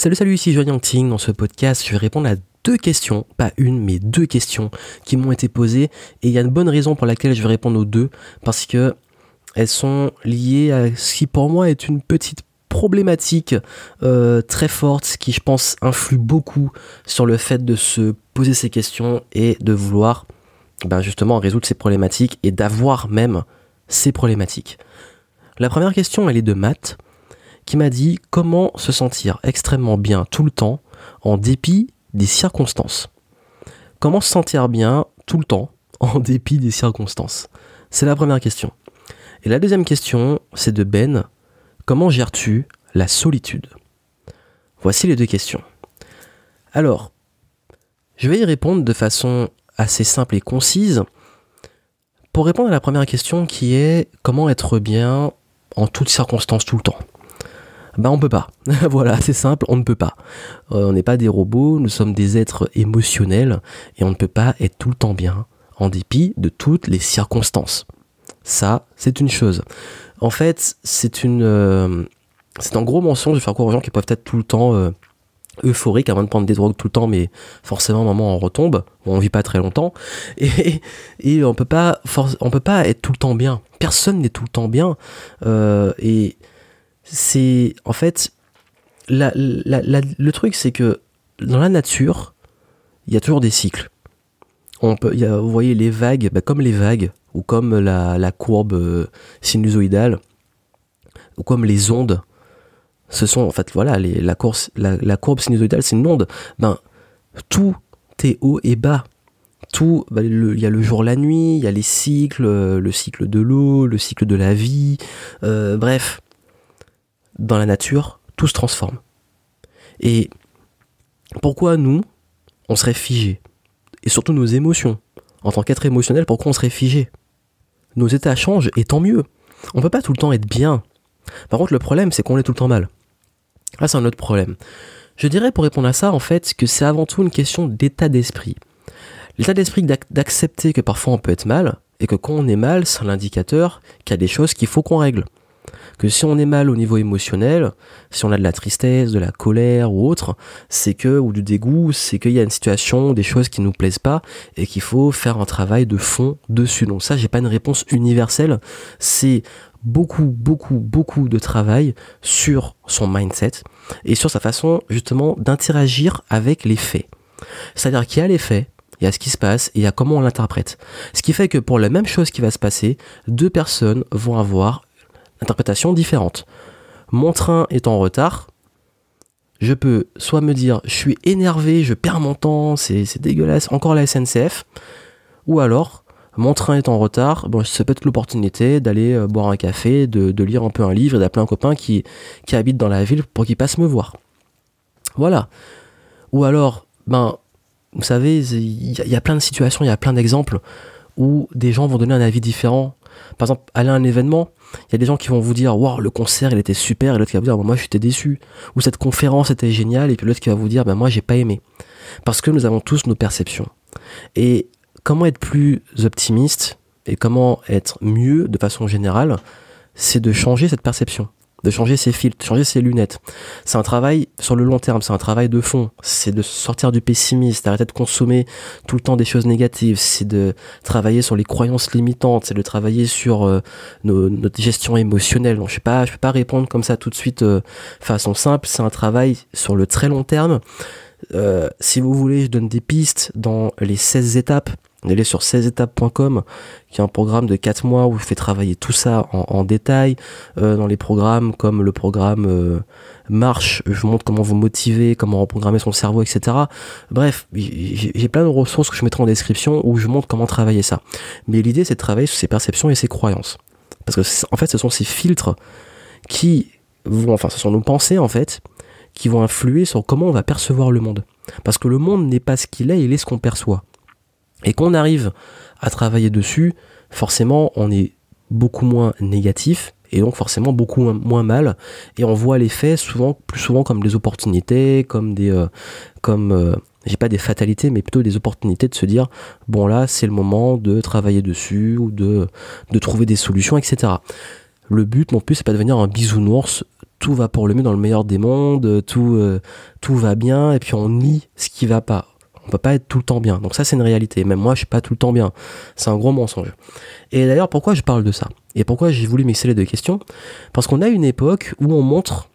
Salut, salut, ici Joanne Ting. Dans ce podcast, je vais répondre à deux questions, pas une, mais deux questions qui m'ont été posées. Et il y a une bonne raison pour laquelle je vais répondre aux deux, parce que elles sont liées à ce qui pour moi est une petite problématique euh, très forte qui je pense influe beaucoup sur le fait de se poser ces questions et de vouloir ben justement résoudre ces problématiques et d'avoir même ces problématiques. La première question elle est de Matt qui m'a dit comment se sentir extrêmement bien tout le temps en dépit des circonstances. Comment se sentir bien tout le temps en dépit des circonstances C'est la première question. Et la deuxième question, c'est de Ben. Comment gères-tu la solitude? Voici les deux questions. Alors, je vais y répondre de façon assez simple et concise. Pour répondre à la première question qui est comment être bien en toutes circonstances tout le temps? Ben on peut pas. voilà, c'est simple, on ne peut pas. Euh, on n'est pas des robots, nous sommes des êtres émotionnels et on ne peut pas être tout le temps bien en dépit de toutes les circonstances. Ça, c'est une chose. En fait, c'est une, euh, un gros mensonge de faire croire aux gens qui peuvent être tout le temps euh, euphoriques avant de prendre des drogues tout le temps, mais forcément, maman, on retombe. on vit pas très longtemps et, et on peut pas, on peut pas être tout le temps bien. Personne n'est tout le temps bien et c'est en fait le truc c'est que dans la nature il y a toujours des cycles. On peut y vous voyez les vagues bah, comme les vagues ou comme la, courbe euh, sinusoïdale ou comme les ondes ce sont en fait voilà la, course, la, courbe sinusoïdale c'est une onde. Ben tout est haut et bas. Tout bah, il y a le jour la nuit il y a les cycles euh, le cycle de l'eau le cycle de la vie euh, bref dans la nature, tout se transforme. Et pourquoi nous, on serait figé Et surtout nos émotions. En tant qu'être émotionnel, pourquoi on serait figé Nos états changent et tant mieux. On peut pas tout le temps être bien. Par contre, le problème, c'est qu'on est tout le temps mal. Là, c'est un autre problème. Je dirais pour répondre à ça, en fait, que c'est avant tout une question d'état d'esprit. L'état d'esprit d'accepter que parfois on peut être mal, et que quand on est mal, c'est un indicateur qu'il y a des choses qu'il faut qu'on règle que si on est mal au niveau émotionnel, si on a de la tristesse, de la colère ou autre, c'est que, ou du dégoût, c'est qu'il y a une situation, des choses qui nous plaisent pas et qu'il faut faire un travail de fond dessus. Donc ça, j'ai pas une réponse universelle. C'est beaucoup, beaucoup, beaucoup de travail sur son mindset et sur sa façon justement d'interagir avec les faits. C'est-à-dire qu'il y a les faits, il y a ce qui se passe et il y a comment on l'interprète. Ce qui fait que pour la même chose qui va se passer, deux personnes vont avoir interprétation différente. Mon train est en retard. Je peux soit me dire je suis énervé, je perds mon temps, c'est dégueulasse, encore la SNCF. Ou alors, mon train est en retard, bon, c'est peut être l'opportunité d'aller euh, boire un café, de, lire un peu un livre et d'appeler un copain qui, qui habite dans la ville pour qu'il passe me voir. Voilà. Ou alors, ben, vous savez, il y, a plein de situations, il y a plein d'exemples où des gens vont donner un avis différent. Par exemple, aller à un événement, il y a des gens qui vont vous dire Waouh, le concert il était super, et l'autre qui va vous dire Moi j'étais déçu. Ou cette conférence était géniale, et puis l'autre qui va vous dire Ben moi j'ai pas aimé. Parce que nous avons tous nos perceptions. Et comment être plus optimiste et comment être mieux de façon générale, c'est de changer cette perception de changer ses filtres, changer ses lunettes. C'est un travail sur le long terme, c'est un travail de fond. C'est de sortir du pessimisme, d'arrêter de consommer tout le temps des choses négatives. C'est de travailler sur les croyances limitantes, c'est de travailler sur euh, notre gestion émotionnelle. Donc je sais pas, je peux pas répondre comme ça tout de suite euh, façon simple. C'est un travail sur le très long terme. Euh, si vous voulez, je donne des pistes dans les 16 étapes Allez sur 16étapes.com, qui est un programme de 4 mois où je fais travailler tout ça en, détail. Euh, dans les programmes comme le programme euh, Marche, je vous montre comment vous motiver, comment reprogrammer son cerveau, etc. Bref, j'ai plein de ressources que je mettrai en description où je montre comment travailler ça. Mais l'idée, c'est de travailler sur ses perceptions et ses croyances. Parce que, en fait, ce sont ces filtres qui vont, enfin, ce sont nos pensées, en fait, qui vont influer sur comment on va percevoir le monde. Parce que le monde n'est pas ce qu'il est, il est ce qu'on perçoit. Et qu'on arrive à travailler dessus, forcément, on est beaucoup moins négatif et donc forcément beaucoup moins mal. Et on voit les faits plus souvent comme des opportunités comme des euh, comme euh, j'ai pas des fatalités mais plutôt des opportunités de se dire bon là c'est le moment de travailler dessus ou de de trouver des solutions etc le but non plus c'est pas de devenir un bisounours. Tout va pour le mieux dans le meilleur des mondes, tout, euh, tout va bien, et puis on nie ce qui va pas. On peut pas être tout le temps bien. Donc ça, c'est une réalité. Même moi, je suis pas tout le temps bien. C'est un gros mensonge. Et d'ailleurs, pourquoi je parle de ça? Et pourquoi j'ai voulu mixer les deux questions? Parce qu'on a une époque où on montre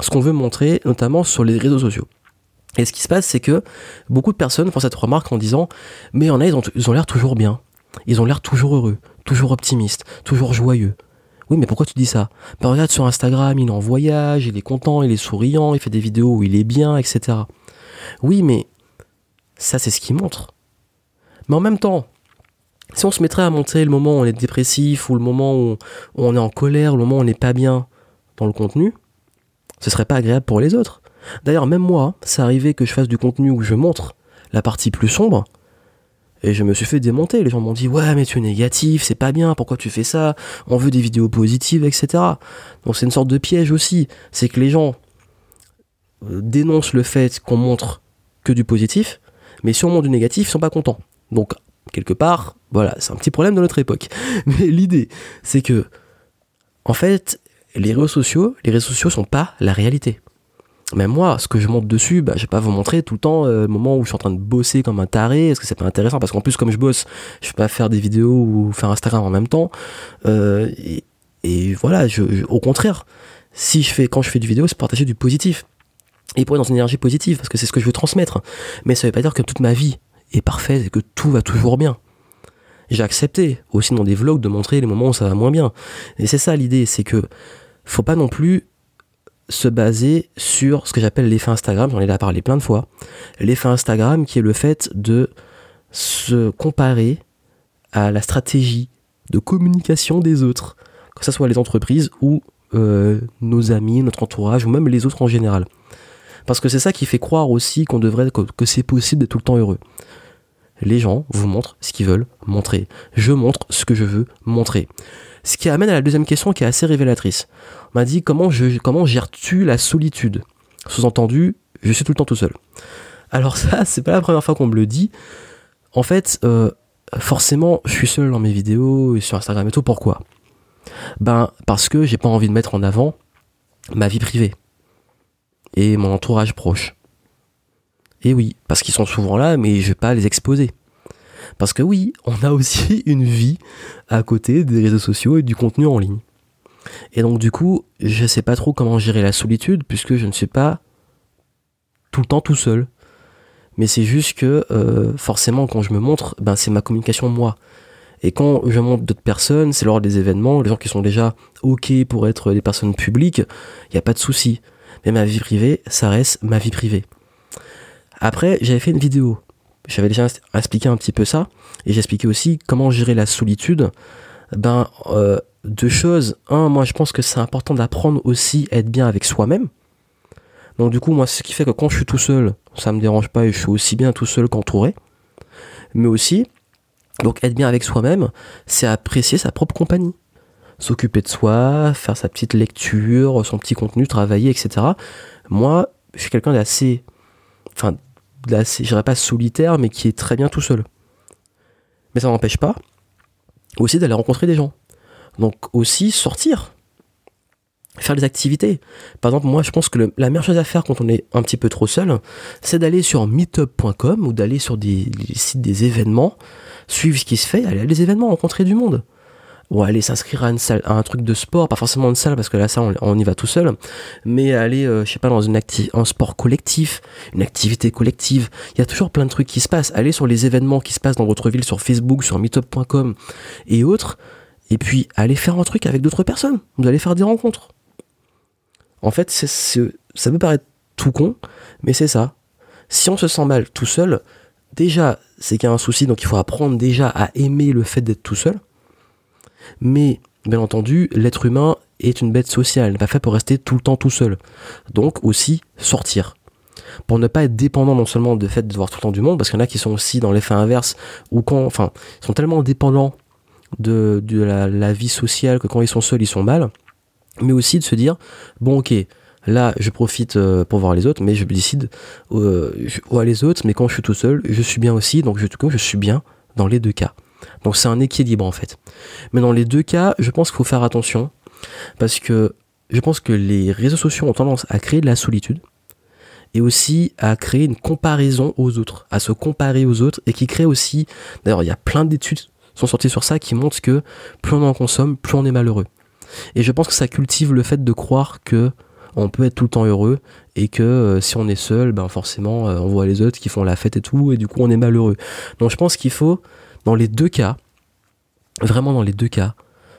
ce qu'on veut montrer, notamment sur les réseaux sociaux. Et ce qui se passe, c'est que beaucoup de personnes font cette remarque en disant Mais en a, ils ont, ils ont l'air toujours bien. Ils ont l'air toujours heureux, toujours optimistes, toujours joyeux. Oui, mais pourquoi tu dis ça? Ben regarde sur Instagram, il est en voyage, il est content, il est souriant, il fait des vidéos où il est bien, etc. Oui, mais ça, c'est ce qu'il montre. Mais en même temps, si on se mettrait à montrer le moment où on est dépressif, ou le moment où on est en colère, ou le moment où on n'est pas bien dans le contenu, ce serait pas agréable pour les autres. D'ailleurs, même moi, c'est arrivé que je fasse du contenu où je montre la partie plus sombre, et je me suis fait démonter. Les gens m'ont dit ouais mais tu es négatif, c'est pas bien, pourquoi tu fais ça? On veut des vidéos positives, etc. Donc c'est une sorte de piège aussi. C'est que les gens euh, dénoncent le fait qu'on montre que du positif, mais montre du négatif, ils sont pas contents. Donc quelque part, voilà, c'est un petit problème de notre époque. Mais l'idée, c'est que en fait, les réseaux sociaux, les réseaux sociaux sont pas la réalité. Même moi, ce que je monte dessus, bah, je vais pas vous montrer tout le temps euh, le moment où je suis en train de bosser comme un taré. Est-ce que c'est pas intéressant Parce qu'en plus, comme je bosse, je vais pas faire des vidéos ou faire Instagram en même temps. Euh, et, voilà, je, au contraire, si je fais, quand je fais du vidéo, c'est partager du positif. Et pour être dans une énergie positive, parce que c'est ce que je veux transmettre. Mais ça veut pas dire que toute ma vie est parfaite et que tout va toujours bien. J'ai accepté aussi dans des vlogs de montrer les moments où ça va moins bien. Et c'est ça l'idée, c'est que faut pas non plus se baser sur ce que j'appelle l'effet Instagram, j'en ai déjà parlé plein de fois. L'effet Instagram qui est le fait de se comparer à la stratégie de communication des autres, que ce soit les entreprises ou euh, nos amis, notre entourage, ou même les autres en général. Parce que c'est ça qui fait croire aussi qu'on devrait, que, c'est possible d'être tout le temps heureux. Les gens vous montrent ce qu'ils veulent montrer. Je montre ce que je veux montrer. Ce qui amène à la deuxième question qui est assez révélatrice. On m'a dit comment, je, comment gères-tu la solitude? Sous-entendu, je suis tout le temps tout seul. Alors ça, c'est pas la première fois qu'on me le dit. En fait, euh, forcément, je suis seul dans mes vidéos et sur Instagram et tout. Pourquoi? Ben parce que j'ai pas envie de mettre en avant ma vie privée et mon entourage proche. Et oui, parce qu'ils sont souvent là, mais je vais pas les exposer. Parce que oui, on a aussi une vie à côté des réseaux sociaux et du contenu en ligne. Et donc du coup, je sais pas trop comment gérer la solitude puisque je ne suis pas tout le temps tout seul. Mais c'est juste que euh, forcément quand je me montre, ben c'est ma communication moi. Et quand je montre d'autres personnes, c'est lors des événements, les gens qui sont déjà ok pour être des personnes publiques, il n'y a pas de souci. Mais ma vie privée, ça reste ma vie privée. Après, j'avais fait une vidéo j'avais déjà expliqué un petit peu ça, et j'expliquais aussi comment gérer la solitude. Ben, euh, deux choses. Un, moi je pense que c'est important d'apprendre aussi à être bien avec soi-même. Donc du coup, moi, ce qui fait que quand je suis tout seul, ça me dérange pas et je suis aussi bien tout seul qu'entouré. Mais aussi, donc être bien avec soi-même, c'est apprécier sa propre compagnie. S'occuper de soi, faire sa petite lecture, son petit contenu, travailler, etc. Moi, je suis quelqu'un d'assez, enfin, je dirais pas solitaire, mais qui est très bien tout seul. Mais ça n'empêche pas aussi d'aller rencontrer des gens. Donc aussi sortir, faire des activités. Par exemple, moi je pense que la meilleure chose à faire quand on est un petit peu trop seul, c'est d'aller sur meetup.com ou d'aller sur des, sites des événements, suivre ce qui se fait, aller à des événements, rencontrer du monde ou aller s'inscrire à, une salle, à un truc de sport, pas forcément une salle parce que là ça on, y va tout seul, mais aller, euh, je sais pas, dans une un sport collectif, une activité collective. Il y a toujours plein de trucs qui se passent. Aller sur les événements qui se passent dans votre ville sur Facebook, sur meetup.com et autres, et puis aller faire un truc avec d'autres personnes. Vous allez faire des rencontres. En fait, c'est, ça peut paraître tout con, mais c'est ça. Si on se sent mal tout seul, déjà c'est qu'il y a un souci, donc il faut apprendre déjà à aimer le fait d'être tout seul mais, bien entendu, l'être humain est une bête sociale, n'est pas fait pour rester tout le temps tout seul. Donc aussi sortir. Pour ne pas être dépendant non seulement du fait de voir tout le temps du monde, parce qu'il y en a qui sont aussi dans l'effet inverse, ou quand, enfin, ils sont tellement dépendants de, la, vie sociale que quand ils sont seuls, ils sont mal. Mais aussi de se dire, bon ok, là je profite euh, pour voir les autres, mais je décide, euh, les autres, mais quand je suis tout seul, je suis bien aussi, donc je, je suis bien dans les deux cas. Donc c'est un équilibre en fait. Mais dans les deux cas, je pense qu'il faut faire attention parce que je pense que les réseaux sociaux ont tendance à créer de la solitude et aussi à créer une comparaison aux autres, à se comparer aux autres et qui crée aussi, d'ailleurs il y a plein d'études qui sont sorties sur ça qui montrent que plus on en consomme, plus on est malheureux. Et je pense que ça cultive le fait de croire que on peut être tout le temps heureux et que euh, si on est seul, ben forcément euh, on voit les autres qui font la fête et tout et du coup on est malheureux. Donc je pense qu'il faut dans les deux cas, vraiment dans les deux cas,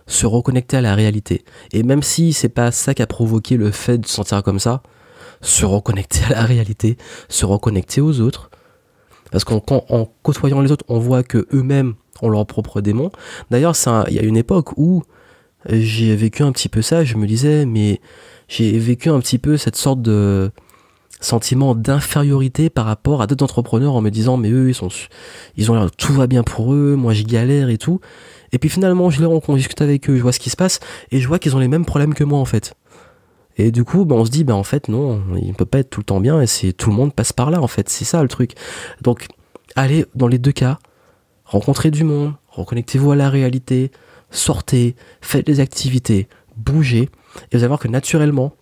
se reconnecter à la réalité. Et même si c'est pas ça qui a provoqué le fait de se sentir comme ça, se reconnecter à la réalité, se reconnecter aux autres. Parce qu'en en côtoyant les autres, on voit que eux-mêmes ont leurs propres démons. D'ailleurs, il y a une époque où j'ai vécu un petit peu ça, je me disais, mais j'ai vécu un petit peu cette sorte de sentiment d'infériorité par rapport à d'autres entrepreneurs en me disant mais eux ils sont ils ont l'air tout va bien pour eux moi j'y galère et tout. Et puis finalement je les rencontre discute avec eux je vois ce qui se passe et je vois qu'ils ont les mêmes problèmes que moi en fait. Et du coup, ben, on se dit, ben, en fait, non, il ne peut pas être tout le temps bien, et c'est tout le monde passe par là, en fait, c'est ça le truc. Donc, allez, dans les deux cas, rencontrez du monde, reconnectez-vous à la réalité, sortez, faites des activités, bougez, et vous allez voir que naturellement,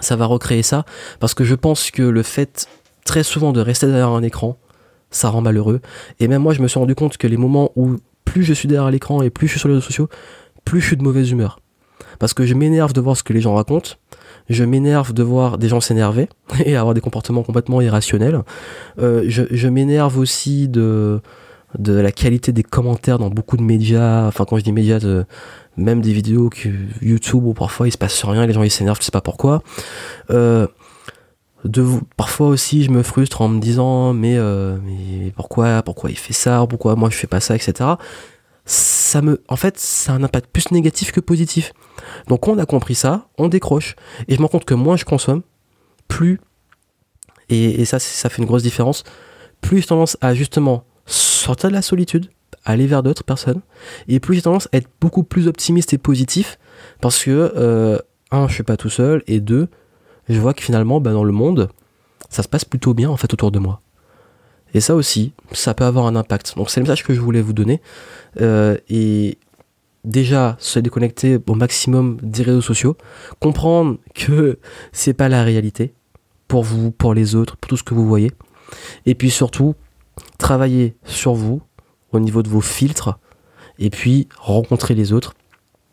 ça va recréer ça, parce que je pense que le fait très souvent de rester derrière un écran, ça rend malheureux. Et même moi, je me suis rendu compte que les moments où plus je suis derrière l'écran et plus je suis sur les réseaux sociaux, plus je suis de mauvaise humeur. Parce que je m'énerve de voir ce que les gens racontent, je m'énerve de voir des gens s'énerver et avoir des comportements complètement irrationnels. Euh, je, m'énerve aussi de, de la qualité des commentaires dans beaucoup de médias. Enfin, quand je dis médias, même des vidéos que YouTube où parfois il se passe rien, les gens ils s'énervent, je sais pas pourquoi. Euh, parfois aussi je me frustre en me disant mais, euh, mais pourquoi pourquoi il fait ça pourquoi moi je fais pas ça etc ça me en fait ça a un impact plus négatif que positif donc on a compris ça, on décroche. Et je me rends compte que moins je consomme, plus, et, ça, ça fait une grosse différence, plus tendance à justement sortir de la solitude, aller vers d'autres personnes, et plus j'ai tendance à être beaucoup plus optimiste et positif, parce que, euh, un, je suis pas tout seul, et deux, je vois que finalement, bah, dans le monde, ça se passe plutôt bien en fait autour de moi. Et ça aussi, ça peut avoir un impact. Donc c'est le message que je voulais vous donner. Euh, et déjà se déconnecter au maximum des réseaux sociaux, comprendre que c'est pas la réalité pour vous, pour les autres, pour tout ce que vous voyez, et puis surtout travailler sur vous au niveau de vos filtres, et puis rencontrer les autres,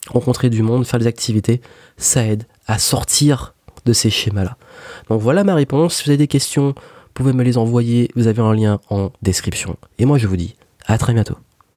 rencontrer du monde, faire des activités, ça aide à sortir de ces schémas-là. Donc voilà ma réponse. Si vous avez des questions, vous pouvez me les envoyer. Vous avez un lien en description. Et moi je vous dis à très bientôt.